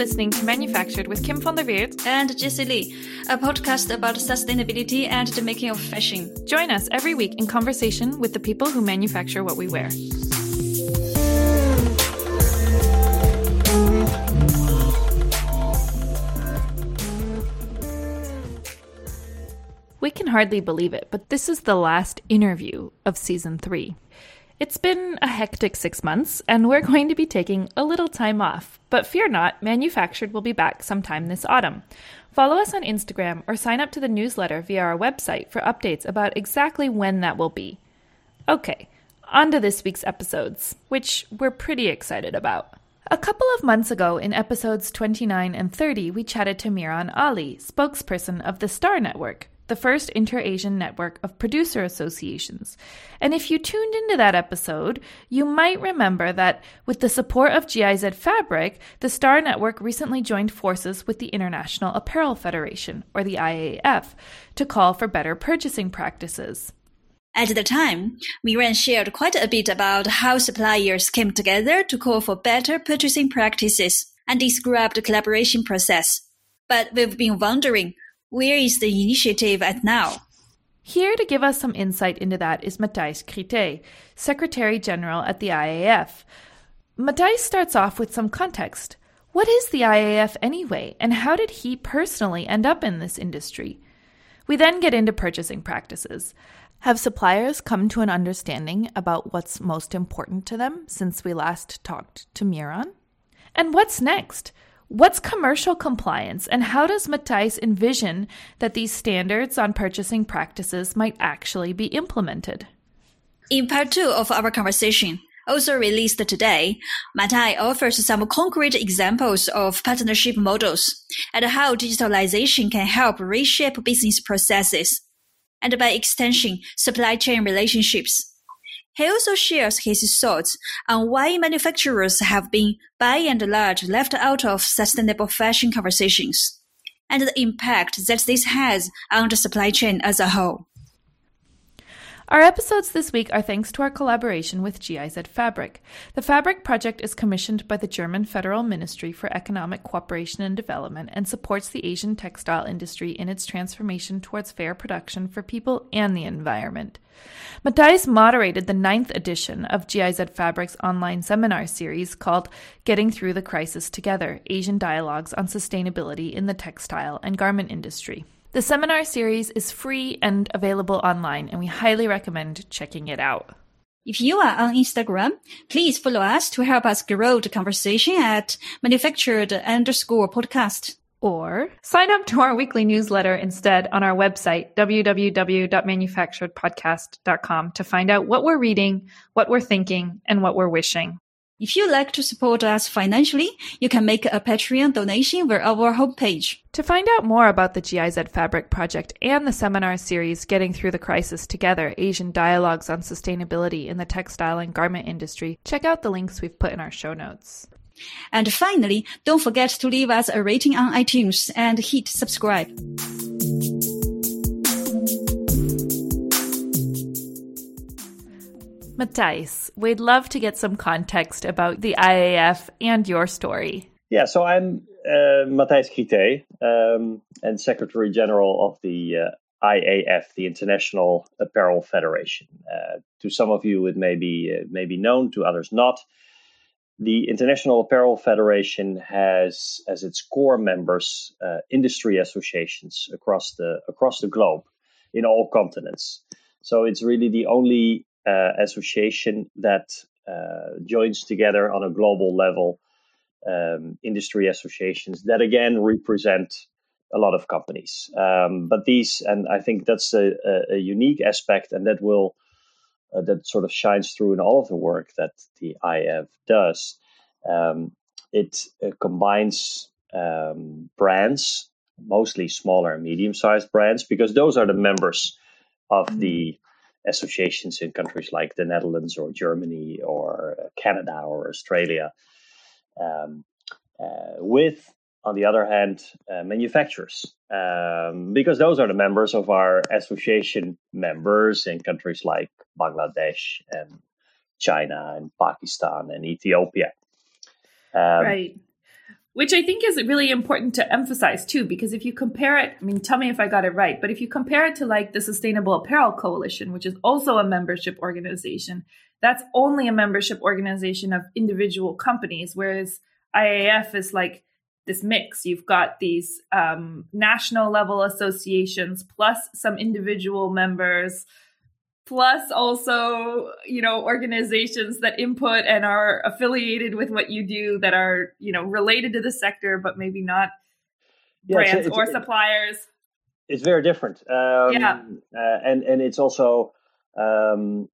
listening to Manufactured with Kim van der Weerd and Jessie Li, a podcast about sustainability and the making of fashion. Join us every week in conversation with the people who manufacture what we wear. We can hardly believe it, but this is the last interview of season three. It's been a hectic six months, and we're going to be taking a little time off. But fear not, Manufactured will be back sometime this autumn. Follow us on Instagram or sign up to the newsletter via our website for updates about exactly when that will be. Okay, on to this week's episodes, which we're pretty excited about. A couple of months ago, in episodes 29 and 30, we chatted to Miran Ali, spokesperson of the Star Network, the first inter Asian network of producer associations. And if you tuned into that episode, you might remember that with the support of GIZ Fabric, the Star Network recently joined forces with the International Apparel Federation, or the IAF, to call for better purchasing practices. At the time, Miran shared quite a bit about how suppliers came together to call for better purchasing practices and described the collaboration process. But we've been wondering where is the initiative at now? Here to give us some insight into that is Matthijs Crietee, Secretary General at the IAF. Matthijs starts off with some context. What is the IAF anyway, and how did he personally end up in this industry? We then get into purchasing practices. Have suppliers come to an understanding about what's most important to them since we last talked to Miran? And what's next? What's commercial compliance, and how does Matthijs envision that these standards on purchasing practices might actually be implemented? In part two of our conversation, also released today, Matthijs offers some concrete examples of partnership models and how digitalization can help reshape business processes and by extension, supply chain relationships. He also shares his thoughts on why manufacturers have been, by and large, left out of sustainable fashion conversations, and the impact that this has on the supply chain as a whole. Our episodes this week are thanks to our collaboration with GIZ Fabric. The Fabric project is commissioned by the German Federal Ministry for Economic Cooperation and Development and supports the Asian textile industry in its transformation towards fair production for people and the environment. Matthijs moderated the ninth edition of GIZ Fabric's online seminar series called Getting Through the Crisis Together Asian Dialogues on Sustainability in the Textile and Garment Industry. The seminar series is free and available online, and we highly recommend checking it out. If you are on Instagram, please follow us to help us grow the conversation at manufactured underscore podcast. Or sign up to our weekly newsletter instead on our website, www.manufacturedpodcast.com, to find out what we're reading, what we're thinking, and what we're wishing. If you'd like to support us financially, you can make a Patreon donation via our homepage. To find out more about the GIZ Fabric project and the seminar series Getting Through the Crisis Together Asian Dialogues on Sustainability in the Textile and Garment Industry, check out the links we've put in our show notes. And finally, don't forget to leave us a rating on iTunes and hit subscribe. Matthijs, we'd love to get some context about the IAF and your story. Yeah, so I'm uh, Matthijs um, and Secretary General of the uh, IAF, the International Apparel Federation. Uh, to some of you, it may be, uh, may be known, to others not. The International Apparel Federation has as its core members uh, industry associations across the across the globe in all continents. So it's really the only uh, association that uh, joins together on a global level um, industry associations that again represent a lot of companies. Um, but these, and I think that's a, a, unique aspect, and that will uh, that sort of shines through in all of the work that the IF does. Um, it uh, combines um, brands, mostly smaller and medium-sized brands, because those are the members of the associations in countries like the Netherlands or Germany or uh, Canada or Australia. Um, uh, with, on the other hand, uh, manufacturers, um, because those are the members of our association members in countries like Bangladesh and China and Pakistan and Ethiopia. Um, right which I think is really important to emphasize too, because if you compare it, I mean, tell me if I got it right, but if you compare it to like the Sustainable Apparel Coalition, which is also a membership organization, that's only a membership organization of individual companies, whereas IAF is like this mix. You've got these um, national level associations plus some individual members plus also you know organizations that input and are affiliated with what you do that are you know related to the sector but maybe not yeah, brands it's, or suppliers. it's very different. Um, yeah. uh, and and it's also um,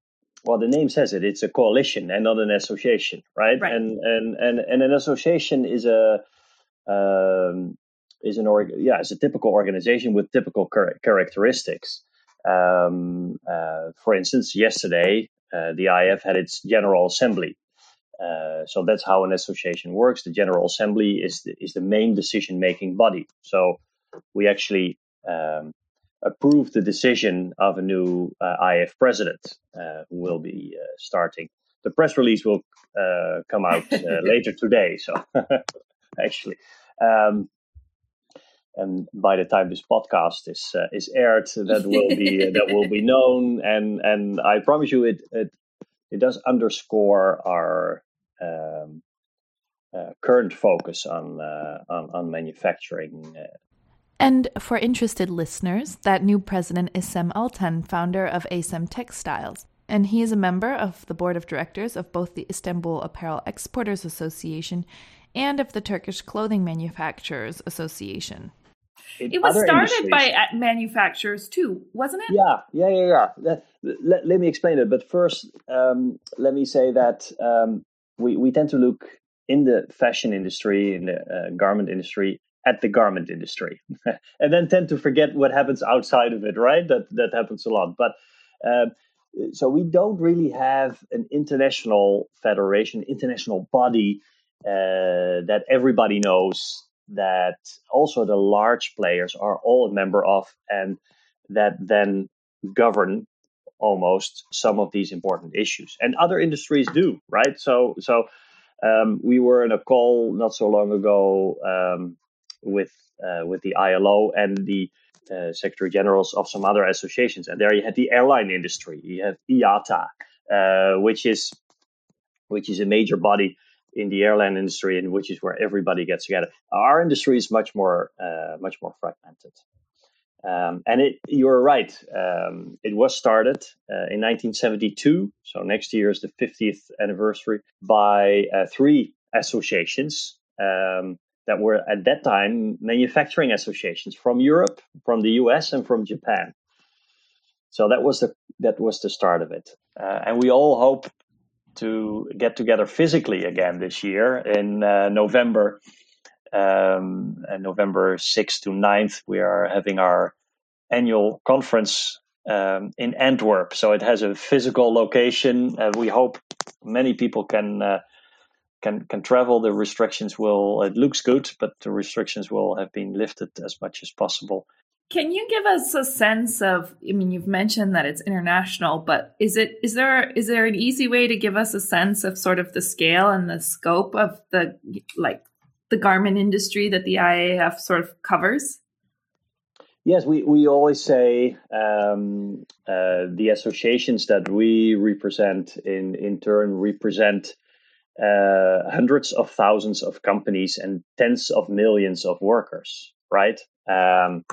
well the name says it it's a coalition and not an association right, right. and and and and an association is a um, is an org yeah it's a typical organization with typical char- characteristics um, uh, for instance, yesterday uh, the IF had its General Assembly. Uh, so that's how an association works. The General Assembly is the, is the main decision making body. So we actually um, approved the decision of a new uh, IF president uh, who will be uh, starting. The press release will come out later today. So actually, um, and by the time this podcast is uh, is aired, that will be that will be known. And and I promise you, it it it does underscore our um, uh, current focus on, uh, on on manufacturing. Uh. And for interested listeners, that new president is Sem Altan, founder of ASEM Textiles. And he is a member of the board of directors of both the Istanbul Apparel Exporters Association and of the Turkish Clothing Manufacturers Association it was started by manufacturers too, wasn't it? Yeah, yeah, yeah, yeah. Let, let, let me explain it. But first, um, let me say that um, we, we tend to look in the fashion industry, in the uh, garment industry, at the garment industry, and then tend to forget what happens outside of it. Right? That that happens a lot. But uh, so we don't really have an international federation, international body uh, that everybody knows that also the large players are all a member of and that then govern almost some of these important issues and other industries do right so so um, we were in a call not so long ago um, with uh, with the ILO and the uh, Secretary Generals of some other associations, and there you had the airline industry. You have IATA, uh, which is which is a major body in the airline industry, and which is where everybody gets together. Our industry is much more uh, much more fragmented. Um, and it, you're right. Um, it was started uh, in 1972, so next year is the 50th anniversary, by uh, three associations um, that were at that time manufacturing associations from Europe, from the US, and from Japan. So that was the that was the start of it, uh, and we all hope to get together physically again this year in uh, November. Um, November 6th to 9th, we are having our annual conference um, in Antwerp. So it has a physical location. Uh, we hope many people can uh, can can travel. The restrictions will. It looks good, but the restrictions will have been lifted as much as possible. Can you give us a sense of I mean you've mentioned that it's international, but is it is there is there an easy way to give us a sense of sort of the scale and the scope of the like the garment industry that the IAF sort of covers? Yes, we, we always say um, uh, the associations that we represent in, in turn represent uh, hundreds of thousands of companies and tens of millions of workers, right? Um,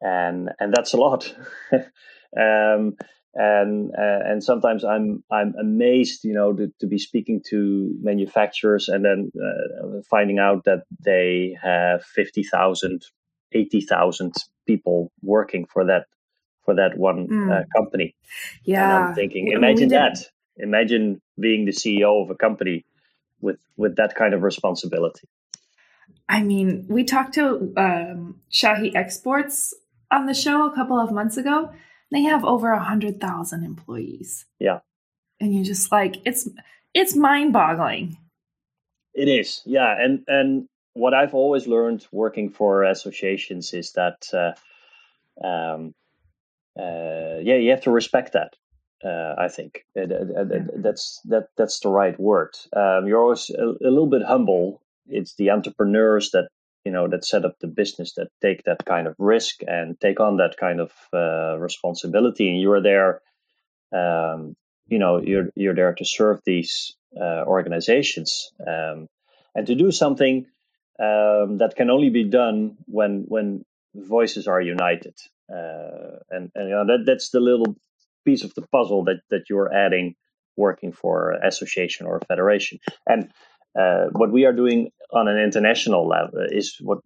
and and that's a lot. um, and uh, and sometimes I'm I'm amazed, you know, to, to be speaking to manufacturers and then uh, finding out that they have 50,000, 80,000 people working for that for that one mm. uh, company. Yeah, and I'm thinking, imagine that. Imagine being the CEO of a company with with that kind of responsibility. I mean, we talked to um, Shahi Exports on the show a couple of months ago, they have over a hundred thousand employees. Yeah, and you're just like, it's it's mind boggling. It is, yeah, and and what I've always learned working for associations is that, uh, um, uh, yeah, you have to respect that. Uh, I think that's that that's the right word. Um, you're always a, a, little bit humble it's the entrepreneurs that you know that set up the business that take that kind of risk and take on that kind of uh, responsibility. And you're there um, you know you're you're there to serve these uh, organizations um, and to do something um, that can only be done when when voices are united. Uh, and and you know, that that's the little piece of the puzzle that that you're adding working for an association or a federation. And uh, what we are doing on an international level is what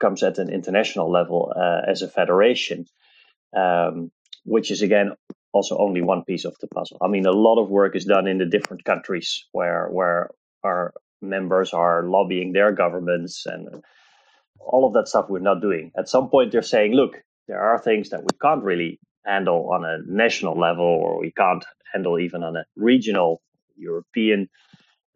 comes at an international level uh, as a federation, um, which is again also only one piece of the puzzle. I mean, a lot of work is done in the different countries where where our members are lobbying their governments and all of that stuff we're not doing. At some point, they're saying, look, there are things that we can't really handle on a national level, or we can't handle even on a regional European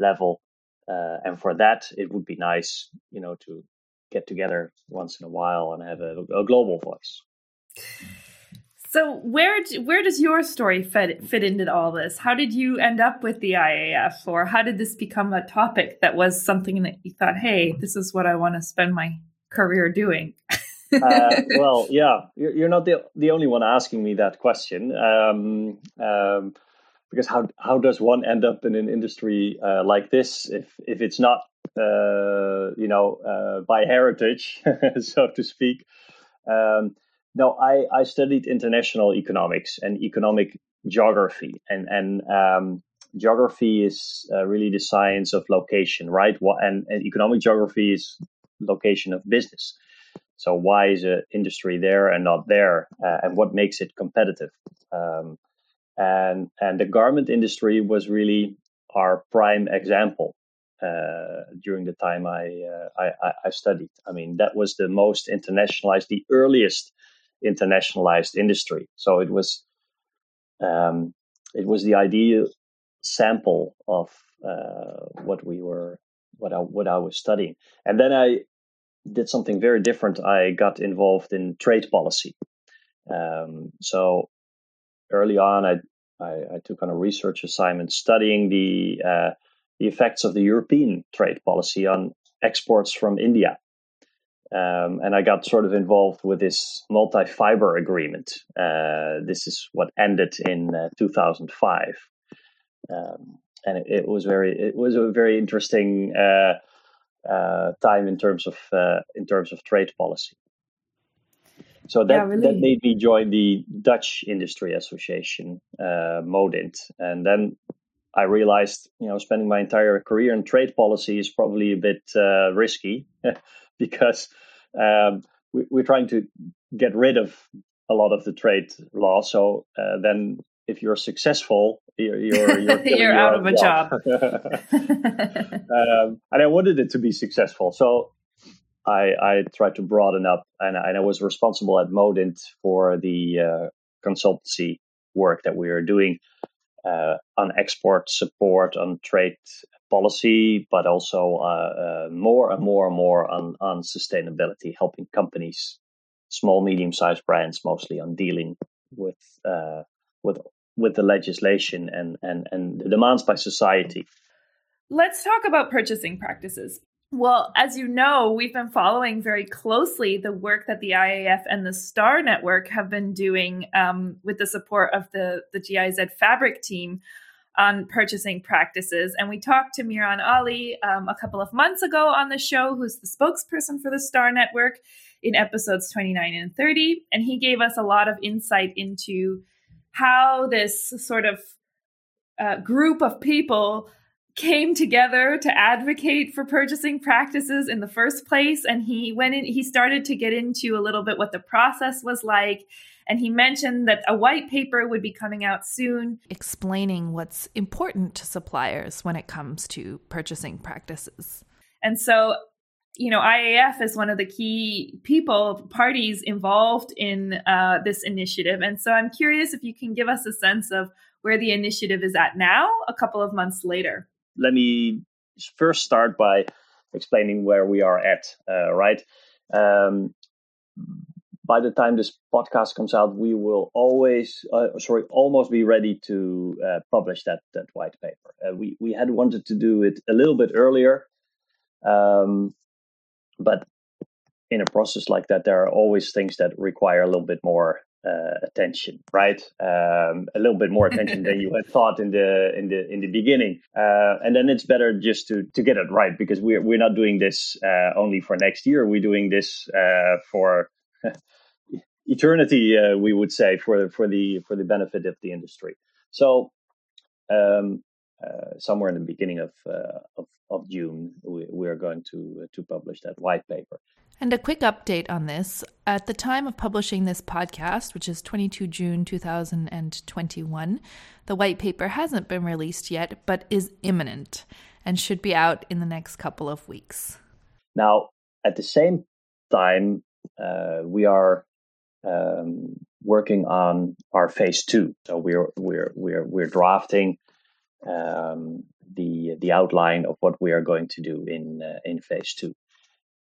level. Uh, and for that, it would be nice, you know, to get together once in a while and have a, a global voice. So where where does your story fit fit into all this? How did you end up with the IAF, or how did this become a topic that was something that you thought, "Hey, this is what I want to spend my career doing"? uh, well, yeah, you're, you're, not the the only one asking me that question. Um, um, because how how does one end up in an industry uh, like this if if it's not uh, you know uh, by heritage so to speak? Um, no I, I studied international economics and economic geography. And and um, geography is uh, really the science of location right? And, and economic geography is location of business. So why is an industry there and not there? Uh, and what makes it competitive? Um, and and the garment industry was really our prime example uh, during the time I, uh, I, I studied. I mean, that was the most internationalized, the earliest internationalized industry. So it was um, it was the ideal sample of uh, what we were what I what I was studying. And then I did something very different. I got involved in trade policy. Um, so early on, I I, I, took on a research assignment studying the uh, the effects of the European trade policy on exports from India. Um, and I got sort of involved with this multi fiber agreement. Uh, this is what ended in uh, 2005. Um, and it, it, was very, it was a very interesting uh, uh time in terms of uh, in terms of trade policy. So that, yeah, really. that made me join the Dutch Industry Association, uh, Modint. And then I realized, you know, spending my entire career in trade policy is probably a bit uh, risky because um, we, are trying to get rid of a lot of the trade law. So uh, then if you're successful, you're you're, you're, you're out of a job. um, and I wanted it to be successful, so I, I tried to broaden up, and, and I was responsible at Modint for the uh, consultancy work that we were doing uh, on export support, on trade policy, but also uh, uh, more and more and more on, on sustainability, helping companies, small, medium-sized brands, mostly on dealing with uh, with with the legislation and, and, and the demands by society. Let's talk about purchasing practices. Well, as you know, we've been following very closely the work that the IAF and the STAR Network have been doing um, with the support of the, the GIZ Fabric team on purchasing practices. And we talked to Miran Ali um, a couple of months ago on the show, who's the spokesperson for the STAR Network in episodes 29 and 30. And he gave us a lot of insight into how this sort of uh, group of people came together to advocate for purchasing practices in the first place and he went in he started to get into a little bit what the process was like and he mentioned that a white paper would be coming out soon. Explaining what's important to suppliers when it comes to purchasing practices. And so you know iaf is one of the key people parties involved in uh, this initiative. And so i'm curious if you can give us a sense of where the initiative is at now a couple of months later let me first start by explaining where we are at, uh, right? Um, by the time this podcast comes out, we will always, uh, sorry, almost be ready to uh, publish that that white paper. Uh, we we had wanted to do it a little bit earlier, Um, but in a process like that, there are always things that require a little bit more uh, attention, right? Um, a little bit more attention than you had thought in the in the in the beginning, uh, and then it's better just to to get it right because we're we're not doing this uh, only for next year. We're doing this uh, for eternity, uh, we would say, for for the for the benefit of the industry. So. Um, uh, somewhere in the beginning of, of, of June, we, we are going to to publish that white paper. And a quick update on this. At the time of publishing this podcast, which is 22 June 2021, the white paper hasn't been released yet, but is imminent and should be out in the next couple of weeks. Now, at the same time, uh, we are um, working on our phase two. So we're we're we're we're drafting um, the the outline of what we are going to do in uh, in phase two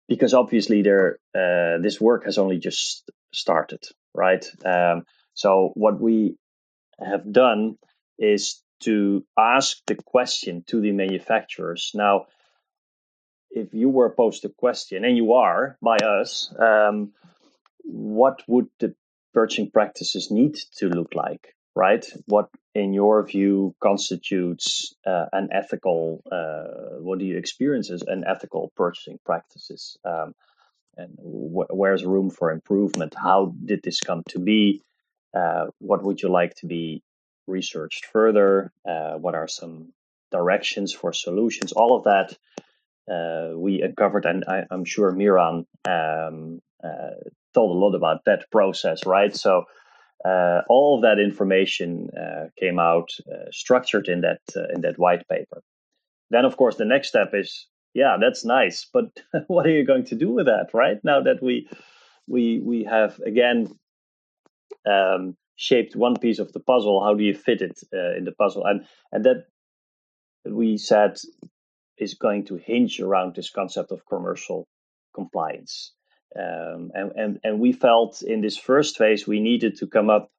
because obviously there uh, this work has only just started, right? Um, so what we have done is to ask the question to the manufacturers. Now, if you were posed a question, and you are by us, um, what would the purchasing practices need to look like? right? What, in your view, constitutes uh, an ethical? Uh, what do you experience as an ethical purchasing practices? Um, and wh- where's room for improvement? How did this come to be? Uh, what would you like to be researched further? Uh, what are some directions for solutions? All of that uh, we uncovered, and I, am sure Miran um, uh, told a lot about that process, right? So uh, all of that information uh, came out uh, structured in that uh, in that white paper. Then, of course, the next step is, yeah, that's nice, but what are you going to do with that, right? Now that we we we have again um, shaped one piece of the puzzle, how do you fit it uh, in the puzzle? And and that we said is going to hinge around this concept of commercial compliance. Um, and, and, and we felt in this first phase we needed to come up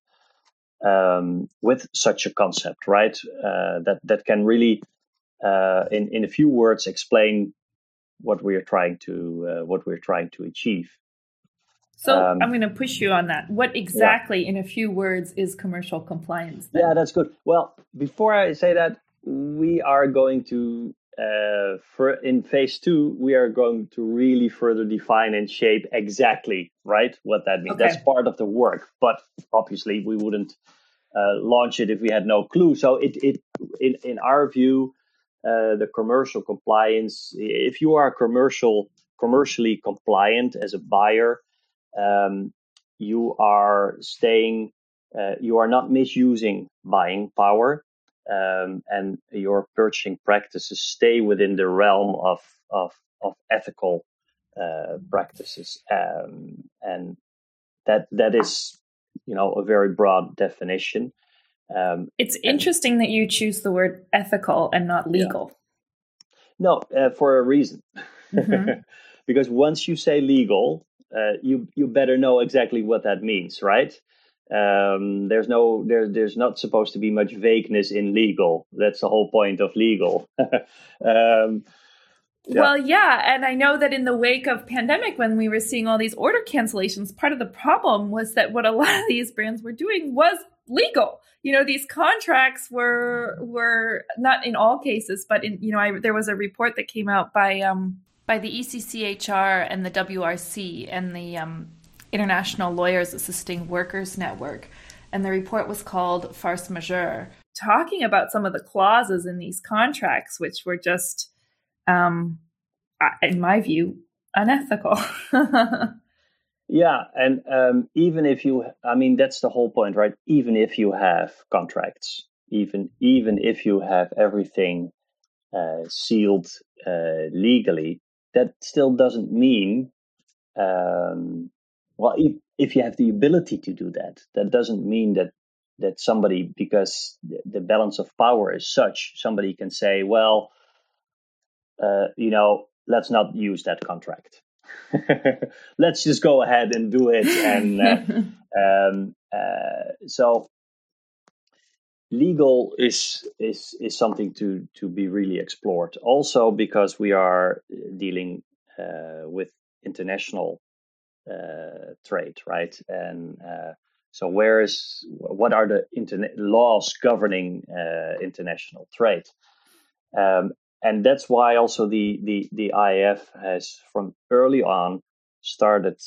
um, with such a concept, right? Uh, that that can really, uh, in in a few words, explain what we are trying to uh, what we're trying to achieve. So um, I'm going to push you on that. What exactly, yeah. in a few words, is commercial compliance? Then? Yeah, that's good. Well, before I say that, we are going to uh, for in phase two, we are going to really further define and shape exactly right what that means. Okay. That's part of the work, but obviously we wouldn't uh, launch it if we had no clue. So it it in in our view, uh, the commercial compliance. If you are commercial commercially compliant as a buyer, um, you are staying. Uh, you are not misusing buying power um, and your purchasing practices stay within the realm of of, of ethical uh, practices, um, and that that is you know a very broad definition. Um, it's interesting and, that you choose the word ethical and not legal. Yeah. No, uh, for a reason. Mm-hmm. because once you say legal, uh, you you better know exactly what that means, right? Um, there's no there, there's not supposed to be much vagueness in legal. That's the whole point of legal. um, yeah. Well, yeah, and I know that in the wake of pandemic, when we were seeing all these order cancellations, part of the problem was that what a lot of these brands were doing was legal. You know, these contracts were were not in all cases, but in you know, I, there was a report that came out by um, by the ECCHR and the WRC and the um, International Lawyers Assisting Workers Network, and the report was called Farce Majeure, talking about some of the clauses in these contracts, which were just, um, in my view, unethical. yeah, and um, even if you, I mean, that's the whole point, right? Even if you have contracts, even even if you have everything uh, sealed uh, legally, that still doesn't mean um, well, if, if you have the ability to do that, that doesn't mean that that somebody, because the balance of power is such, somebody can say, well, uh, you know, let's not use that contract. let's just go ahead and do it. And uh, um, uh, so legal is is is something to to be really explored. Also because we are dealing uh, with international uh, trade, right? And uh, so, where is what are the laws governing uh, international trade? Um, and that's why also the, the the IAF has from early on started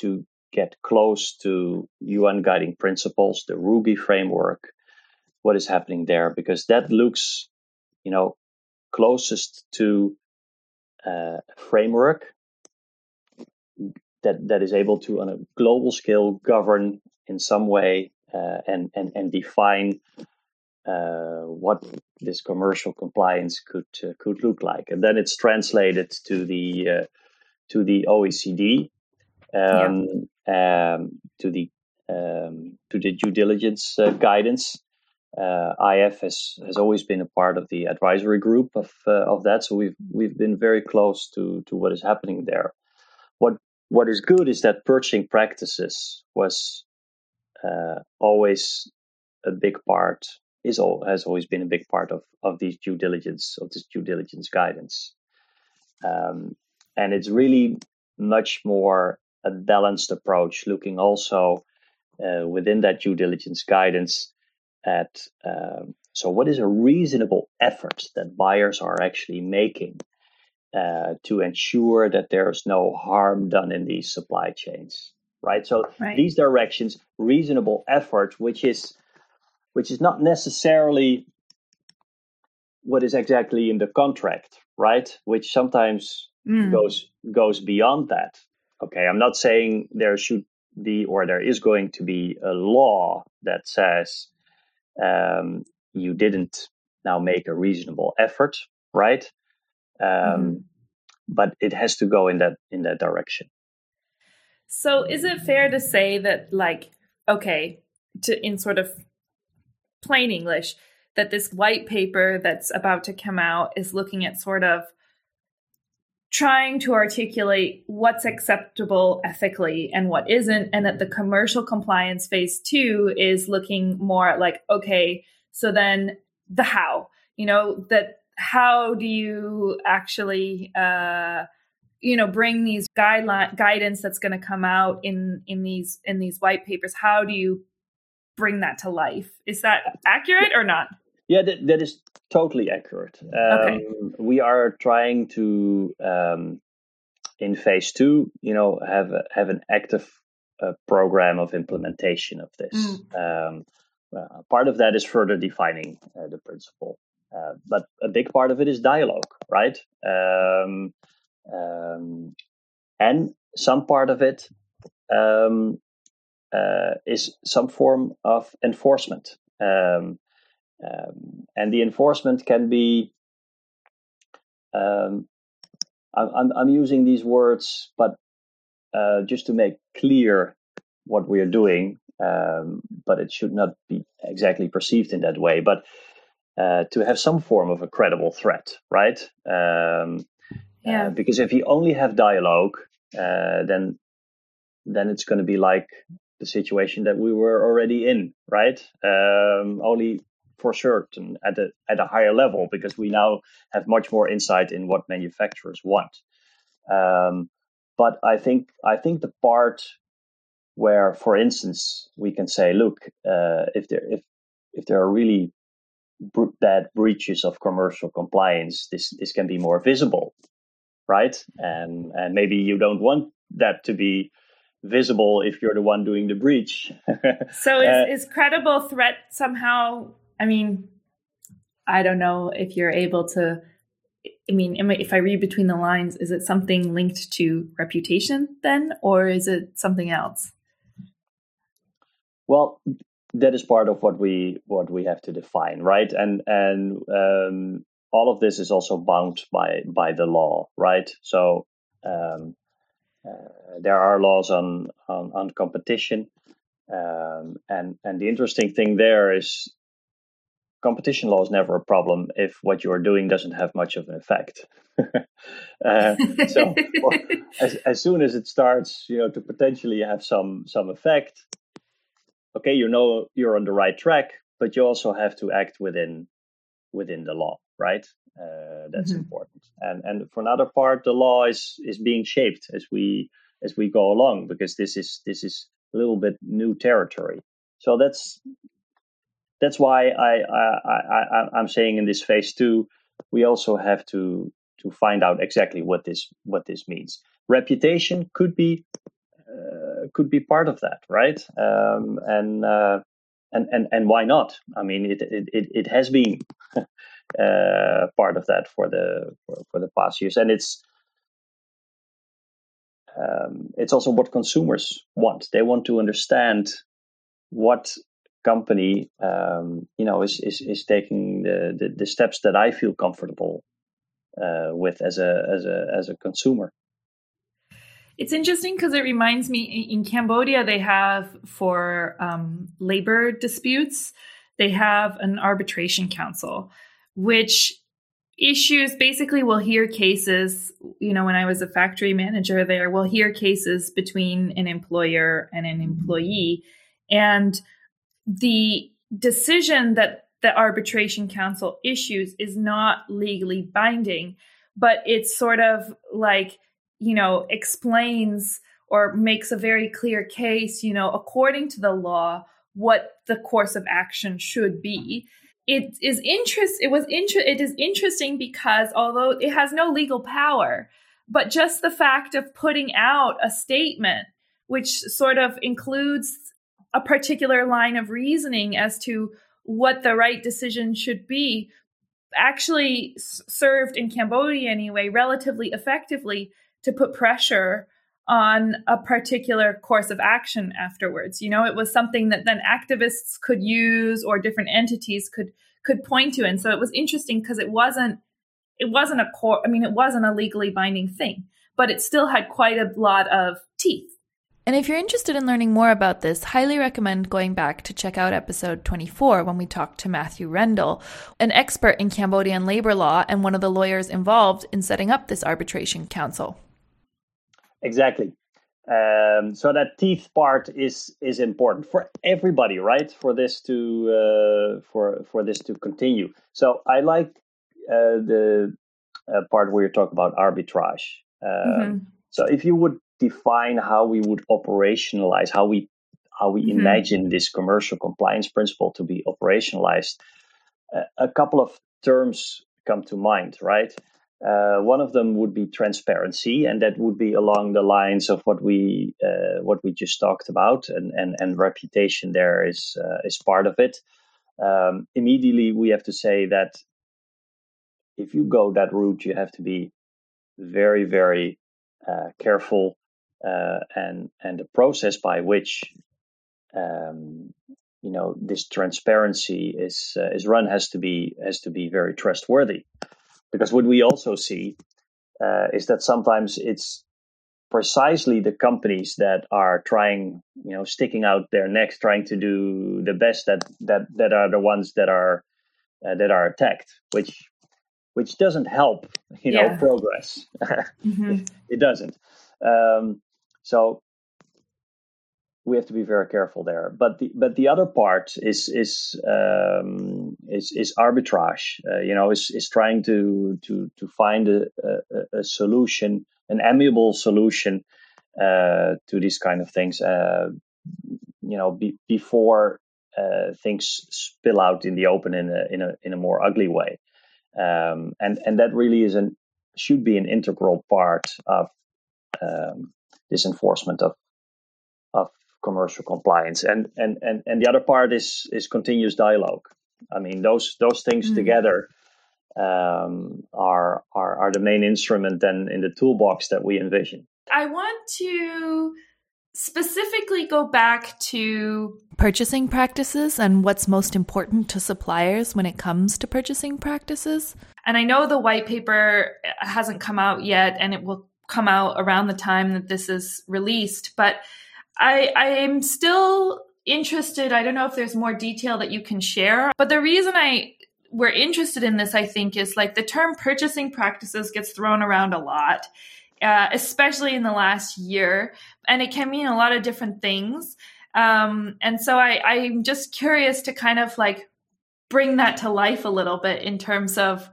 to get close to UN guiding principles, the Ruggie framework, what is happening there, because that looks, you know, closest to uh, a framework that that is able to, on a global scale, govern in some way uh, and and and define uh, what this commercial compliance could uh, could look like, and then it's translated to the uh, to the OECD, um, yeah. um, to the um, to the due diligence uh, guidance. Uh, IAF has has always been a part of the advisory group of of that, so we've we've been very close to to what is happening there. What what is good is that purchasing practices was uh, always a big part is all has always been a big part of of these due diligence of this due diligence guidance. Um, and it's really much more a balanced approach looking also uh, within that due diligence guidance at um, so what is a reasonable effort that buyers are actually making uh, to ensure that there's no harm done in these supply chains right so right. these directions reasonable effort which is which is not necessarily what is exactly in the contract right which sometimes mm. goes goes beyond that okay i'm not saying there should be or there is going to be a law that says um, you didn't now make a reasonable effort right um, mm. but it has to go in that in that direction so is it fair to say that like okay, to in sort of plain English, that this white paper that's about to come out is looking at sort of trying to articulate what's acceptable ethically and what isn't and that the commercial compliance phase 2 is looking more at like okay so then the how you know that how do you actually uh you know bring these guideline guidance that's going to come out in in these in these white papers? How do you bring that to life? Is that accurate or not? Yeah that, that is totally accurate. Um, okay. we are trying to um, in phase two you know have a, have an active uh, program of implementation of this. Mm. um, uh, part of that is further defining uh, the principle uh, but a big part of it is dialogue right um, um, and some part of it um, uh, is some form of enforcement. Um, um and the enforcement can be, um, I'm, I'm using these words, but uh, just to make clear what we are doing, but it should not be exactly perceived in that way. But uh, to have some form of a credible threat, right? Um, yeah. Uh, because if you only have dialogue, uh, then then it's going to be like the situation that we were already in, right? Um, only for certain at a at a higher level because we now have much more insight in what manufacturers want. Um, but I think I think the part where, for instance, we can say, look, uh, if there if if there are really bad breaches of commercial compliance, this this can be more visible right? And and maybe you don't want that to be visible if you're the one doing the breach. so is, uh, is credible threat somehow? I mean, I don't know if you're able to. I mean, if I read between the lines, is it something linked to reputation then, or is it something else? Well, that is part of what we what we have to define, right? And and um, all of this is also bound by by the law, right? So um, uh, there are laws on on, on competition, um, and and the interesting thing there is competition law is never a problem if what you are doing doesn't have much of an effect. uh, so well, as, as soon as it starts, you know, to potentially have some some effect, okay, you know you're on the right track, but you also have to act within within the law, right? Uh, that's mm-hmm. important. And and for another part, the law is is being shaped as we as we go along because this is this is a little bit new territory. So that's that's why I, I, I, am saying in this phase two, we also have to to find out exactly what this what this means. Reputation could be could be part of that, right? Um, and uh, and and and why not? I mean, it it it, has been uh, part of that for the for, for, the past years, and it's um, it's also what consumers want. They want to understand what company um, you know is, is is taking the, the, the steps that I feel comfortable uh, with as a as a as a consumer. It's interesting because it reminds me in Cambodia, they have for um, labor disputes, they have an arbitration council, which issues basically will hear cases. You know, when I was a factory manager there, we'll hear cases between an employer and an employee. And the decision that the arbitration council issues is not legally binding, but it's sort of like you know, explains or makes a very clear case, you know, according to the law, what the course of action should be. It is interest. It was inter- It is interesting because although it has no legal power, but just the fact of putting out a statement which sort of includes a particular line of reasoning as to what the right decision should be actually served in Cambodia anyway relatively effectively to put pressure on a particular course of action afterwards. You know, it was something that then activists could use or different entities could could point to. And so it was interesting because it wasn't it wasn't a core I mean it wasn't a legally binding thing, but it still had quite a lot of teeth. And if you're interested in learning more about this, highly recommend going back to check out episode 24 when we talked to Matthew Rendell, an expert in Cambodian labor law and one of the lawyers involved in setting up this arbitration council. Exactly. Um, so that teeth part is is important for everybody, right? For this to uh, for for this to continue. So I like uh, the uh, part where you talk about arbitrage. Um, mm-hmm. So if you would define how we would operationalize, how we how we mm-hmm. imagine this commercial compliance principle to be operationalized, a couple of terms come to mind, right? Uh, one of them would be transparency, and that would be along the lines of what we uh, what we just talked about, and and, and reputation there is uh, is part of it. Um, immediately, we have to say that if you go that route, you have to be very very uh, careful, uh, and and the process by which um, you know this transparency is uh, is run has to be has to be very trustworthy. Because what we also see uh, is that sometimes it's precisely the companies that are trying, you know, sticking out their necks, trying to do the best that that that are the ones that are uh, that are attacked, which which doesn't help, you know, progress. mm-hmm. it doesn't. Um, so we have to be very careful there. But the but the other part is is um, is, is arbitrage. Uh, you know, is is trying to to to find a, a, a solution, an amiable solution uh, to these kind of things. Uh, you know, be, before uh, things spill out in the open in a in a in a more ugly way. Um, and and that really is an should be an integral part of um, this enforcement of of commercial compliance. And and and and the other part is is continuous dialogue. I mean, those those things mm. together um, are, are are the main instrument then in the toolbox that we envision. I want to specifically go back to purchasing practices and what's most important to suppliers when it comes to purchasing practices. And I know the white paper hasn't come out yet and it will come out around the time that this is released, but I I am still interested. I don't know if there's more detail that you can share, but the reason I we're interested in this, I think, is like the term purchasing practices gets thrown around a lot, uh, especially in the last year, and it can mean a lot of different things. Um, and so I, I'm just curious to kind of like bring that to life a little bit in terms of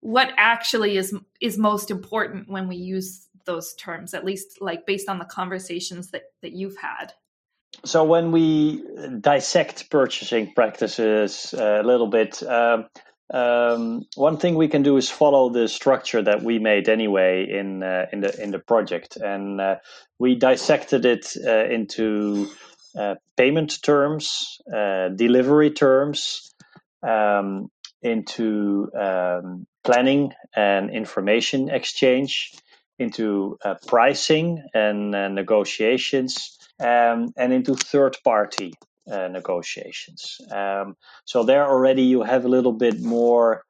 what actually is is most important when we use those terms at least like based on the conversations that that you've had? So when we dissect purchasing practices uh, a little bit um, um, one thing we can do is follow the structure that we made anyway in uh, in the in the project, and uh, we dissected it uh, into uh, payment terms, uh, delivery terms, um, into um, planning and information exchange, into uh, pricing and negotiations, um, and into third party uh, negotiations. Um, so there already you have a little bit more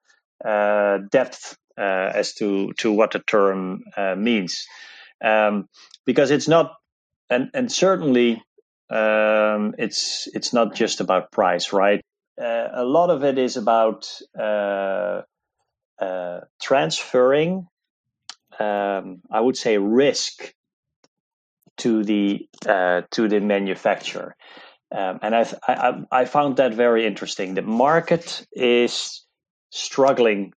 uh, depth uh, as to to what the term uh, means, um, because it's not, and and certainly um, it's it's not just about price, right? Uh, a lot of it is about uh, transferring, um, I would say, risk to the to the manufacturer. Um, and I, I, I found that very interesting. The market is struggling,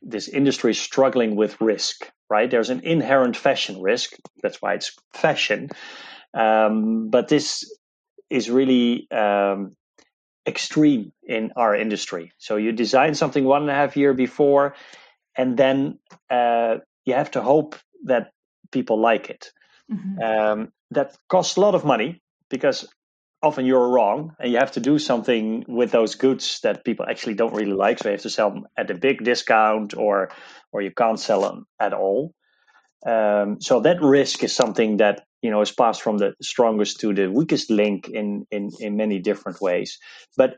this industry is struggling with risk, right? There's an inherent fashion risk. That's why it's fashion. Um, but this is really um, extreme in our industry. So you design something one and a half year before, and then uh, you have to hope that people like it. Mm-hmm. Um, that costs a lot of money because often you're wrong and you have to do something with those goods that people actually don't really like so you have to sell them at a big discount or or you can't sell them at all um, so that risk is something that you know is passed from the strongest to the weakest link in in in many different ways but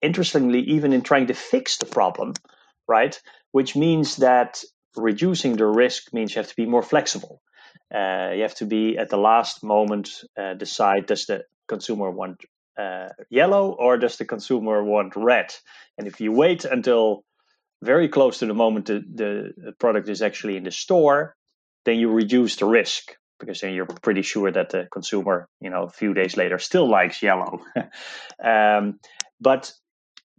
interestingly even in trying to fix the problem right which means that reducing the risk means you have to be more flexible uh, you have to be at the last moment uh, decide does the consumer want uh, yellow or does the consumer want red? And if you wait until very close to the moment the, the product is actually in the store, then you reduce the risk because then you're pretty sure that the consumer, you know, a few days later still likes yellow. um, but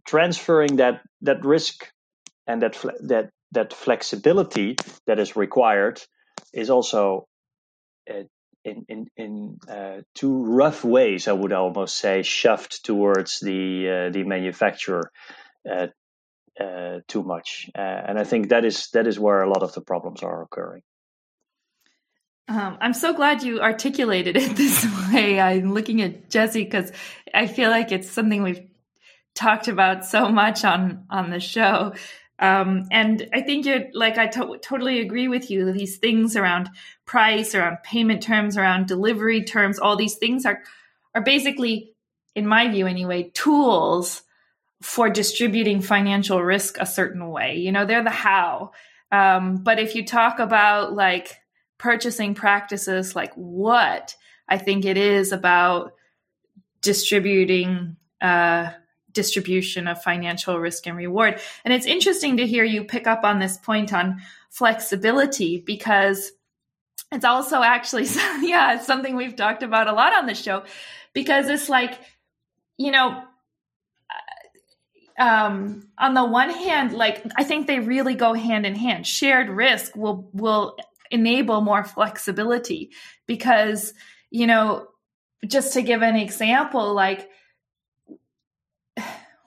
transferring that that risk and that that that flexibility that is required is also uh, in in in uh, two rough ways, I would almost say, shoved towards the uh, the manufacturer uh, uh too much, uh, and I think that is that is where a lot of the problems are occurring. Um, I'm so glad you articulated it this way. I'm looking at Jessie because I feel like it's something we've talked about so much on on the show. Um, and I think you're like, I to- totally agree with you. These things around price, around payment terms, around delivery terms, all these things are, are basically, in my view anyway, tools for distributing financial risk a certain way. You know, they're the how. Um, but if you talk about like purchasing practices, like what I think it is about distributing, uh, distribution of financial risk and reward. And it's interesting to hear you pick up on this point on flexibility because it's also actually, yeah, it's something we've talked about a lot on the show because it's like, you know, uh, um, on the one hand, like I think they really go hand in hand. Shared risk will will enable more flexibility because you know, just to give an example, like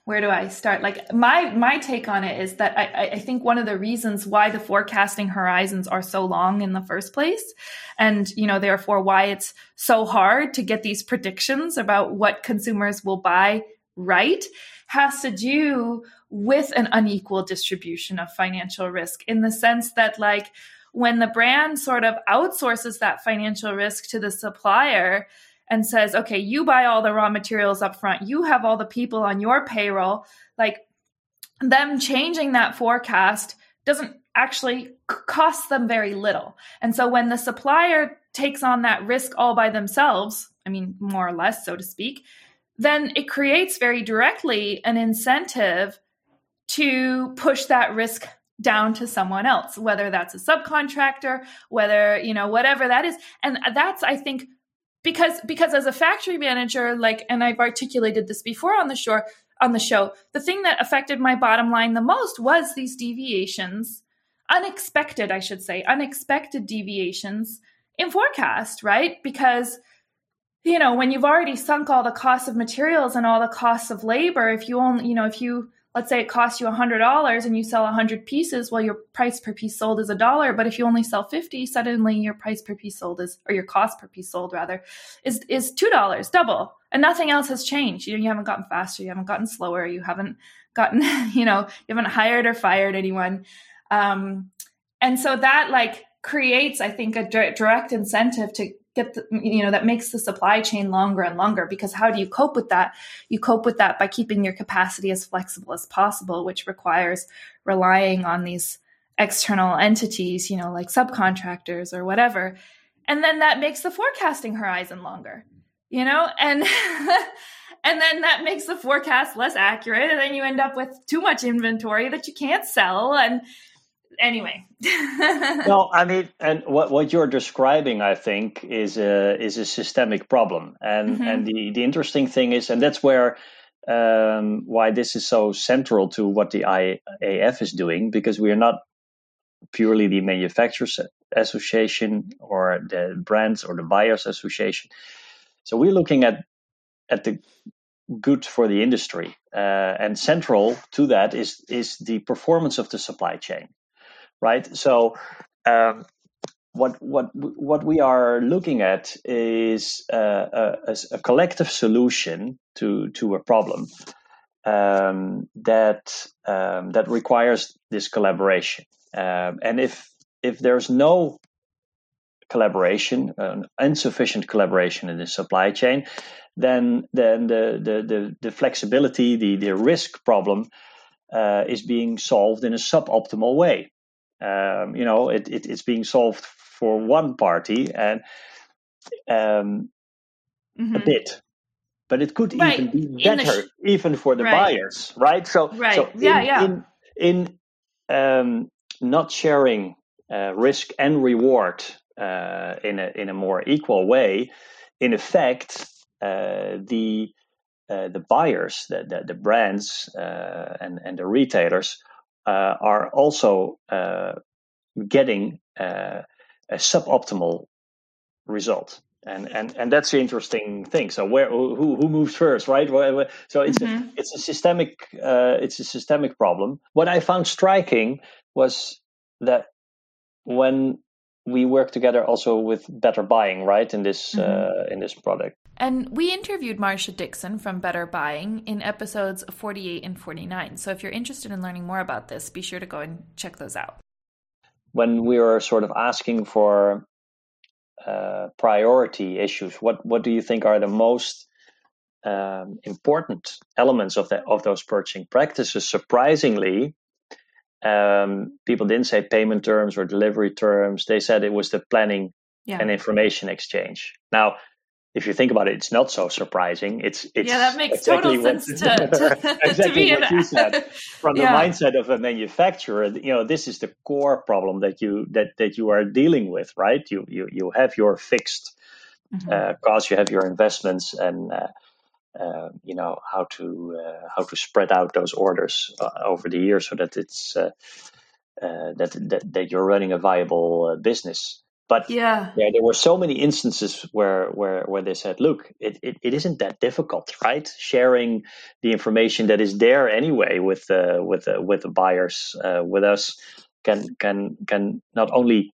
where do I start? Like my my take on it is that I, I think one of the reasons why the forecasting horizons are so long in the first place, and you know therefore why it's so hard to get these predictions about what consumers will buy right, has to do with an unequal distribution of financial risk in the sense that like when the brand sort of outsources that financial risk to the supplier and says, okay, you buy all the raw materials up front, you have all the people on your payroll, like them changing that forecast doesn't actually cost them very little. And so when the supplier takes on that risk all by themselves, I mean, more or less, so to speak, then it creates very directly an incentive to push that risk down to someone else whether that's a subcontractor whether you know whatever that is. And that's i think because because as a factory manager like and i've articulated this before on the shore on the show, the thing that affected my bottom line the most was these deviations, unexpected, I should say, unexpected deviations in forecast, right? Because you know, when you've already sunk all the costs of materials and all the costs of labor, if you only, you know, if you let's say it costs you $100 and you sell 100 pieces well your price per piece sold is a dollar but if you only sell 50 suddenly your price per piece sold is or your cost per piece sold rather is is $2 double. And nothing else has changed. You know you haven't gotten faster you haven't gotten slower you haven't gotten you know you haven't hired or fired anyone. Um, and so that like creates i think a direct incentive to get the, you know that makes the supply chain longer and longer because how do you cope with that? You cope with that by keeping your capacity as flexible as possible which requires relying on these external entities you know like subcontractors or whatever. And then that makes the forecasting horizon longer you know? And and then that makes the forecast less accurate and then you end up with too much inventory that you can't sell and anyway. no, I mean, and what what you're describing, I think, is a is a systemic problem, and mm-hmm. and the the interesting thing is, and that's where um, why this is so central to what the IAF is doing, because we are not purely the manufacturers association or the brands or the buyers association. So we're looking at at the good for the industry, uh, and central to that is is the performance of the supply chain right? So um, what what what we are looking at is uh, a, a, collective solution to to a problem um, that um, that requires this collaboration. Um, and if if there's no collaboration, insufficient collaboration in the supply chain, then then the the the, the flexibility, the the risk problem uh, is being solved in a suboptimal way um, you know it, it, it's being solved for one party and um, mm-hmm. a bit but it could right. even be better sh- even for the right. buyers right so right. so yeah in, yeah in, in um, not sharing uh, risk and reward uh, in a in a more equal way in effect uh, the uh, the buyers the, the, the brands uh, and and the retailers are also uh, getting uh, a suboptimal result. And, and and that's the interesting thing. So where who who moves first, right? So it's mm-hmm. a, it's a systemic uh, it's a systemic problem. What I found striking was that when we work together also with better buying, right? In this mm-hmm. uh, in this product, and we interviewed Marsha Dickson from Better Buying in episodes 48 and 49. So if you're interested in learning more about this, be sure to go and check those out. When we were sort of asking for uh, priority issues, what, what do you think are the most um, important elements of, the, of those purchasing practices? Surprisingly, um, people didn't say payment terms or delivery terms. They said it was the planning yeah. and information exchange. Now, if you think about it, it's not so surprising. It's, it's yeah, that makes exactly total sense to, to, exactly to what you said. From yeah. the mindset of a manufacturer, you know, this is the core problem that you that that you are dealing with, right? You you you have your fixed mm-hmm. uh, costs, you have your investments, and uh, uh, you know how to uh, how to spread out those orders uh, over the year so that it's uh, that, that that you're running a viable business. But yeah, yeah, there were so many instances where where where they said, look, it, it, it isn't that difficult, right? Sharing the information that is there anyway with uh, with uh, with the buyers uh, with us can can can not only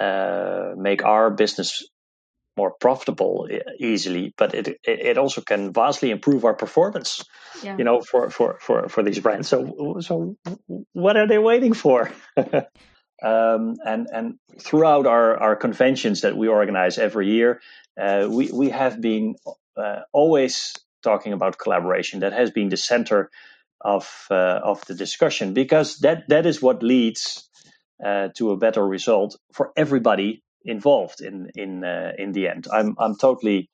uh, make our business more profitable easily, but it it also can vastly improve our performance. Yeah. You know, for for for for these brands. So so what are they waiting for? Um, and and throughout our, our conventions that we organize every year, uh, we we have been uh, always talking about collaboration. That has been the center of uh, of the discussion because that that is what leads uh, to a better result for everybody involved in in uh, in the end. I'm I'm totally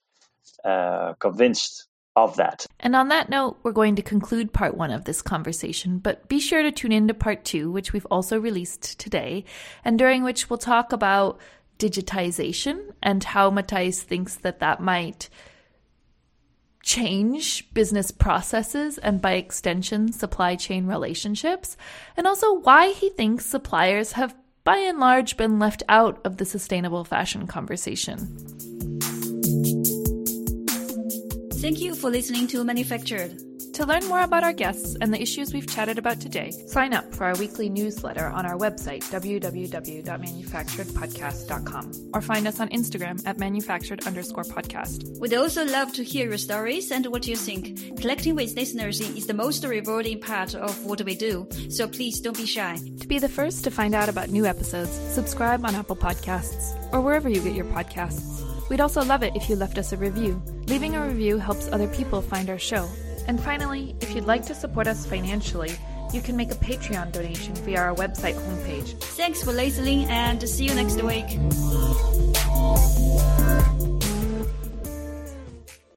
uh, convinced of that. And on that note, we're going to conclude part one of this conversation, but be sure to tune in to part two, which we've also released today, and during which we'll talk about digitization and how Matthijs thinks that that might change business processes and by extension supply chain relationships, and also why he thinks suppliers have by and large been left out of the sustainable fashion conversation. Thank you for listening to Manufactured. To learn more about our guests and the issues we've chatted about today, sign up for our weekly newsletter on our website, www.manufacturedpodcast.com, or find us on Instagram at manufactured underscore podcast. We'd also love to hear your stories and what you think. Collecting with listeners is the most rewarding part of what we do, so please don't be shy. To be the first to find out about new episodes, subscribe on Apple Podcasts or wherever you get your podcasts. We'd also love it if you left us a review. Leaving a review helps other people find our show and finally, if you'd like to support us financially, you can make a Patreon donation via our website homepage. Thanks for listening and see you next week.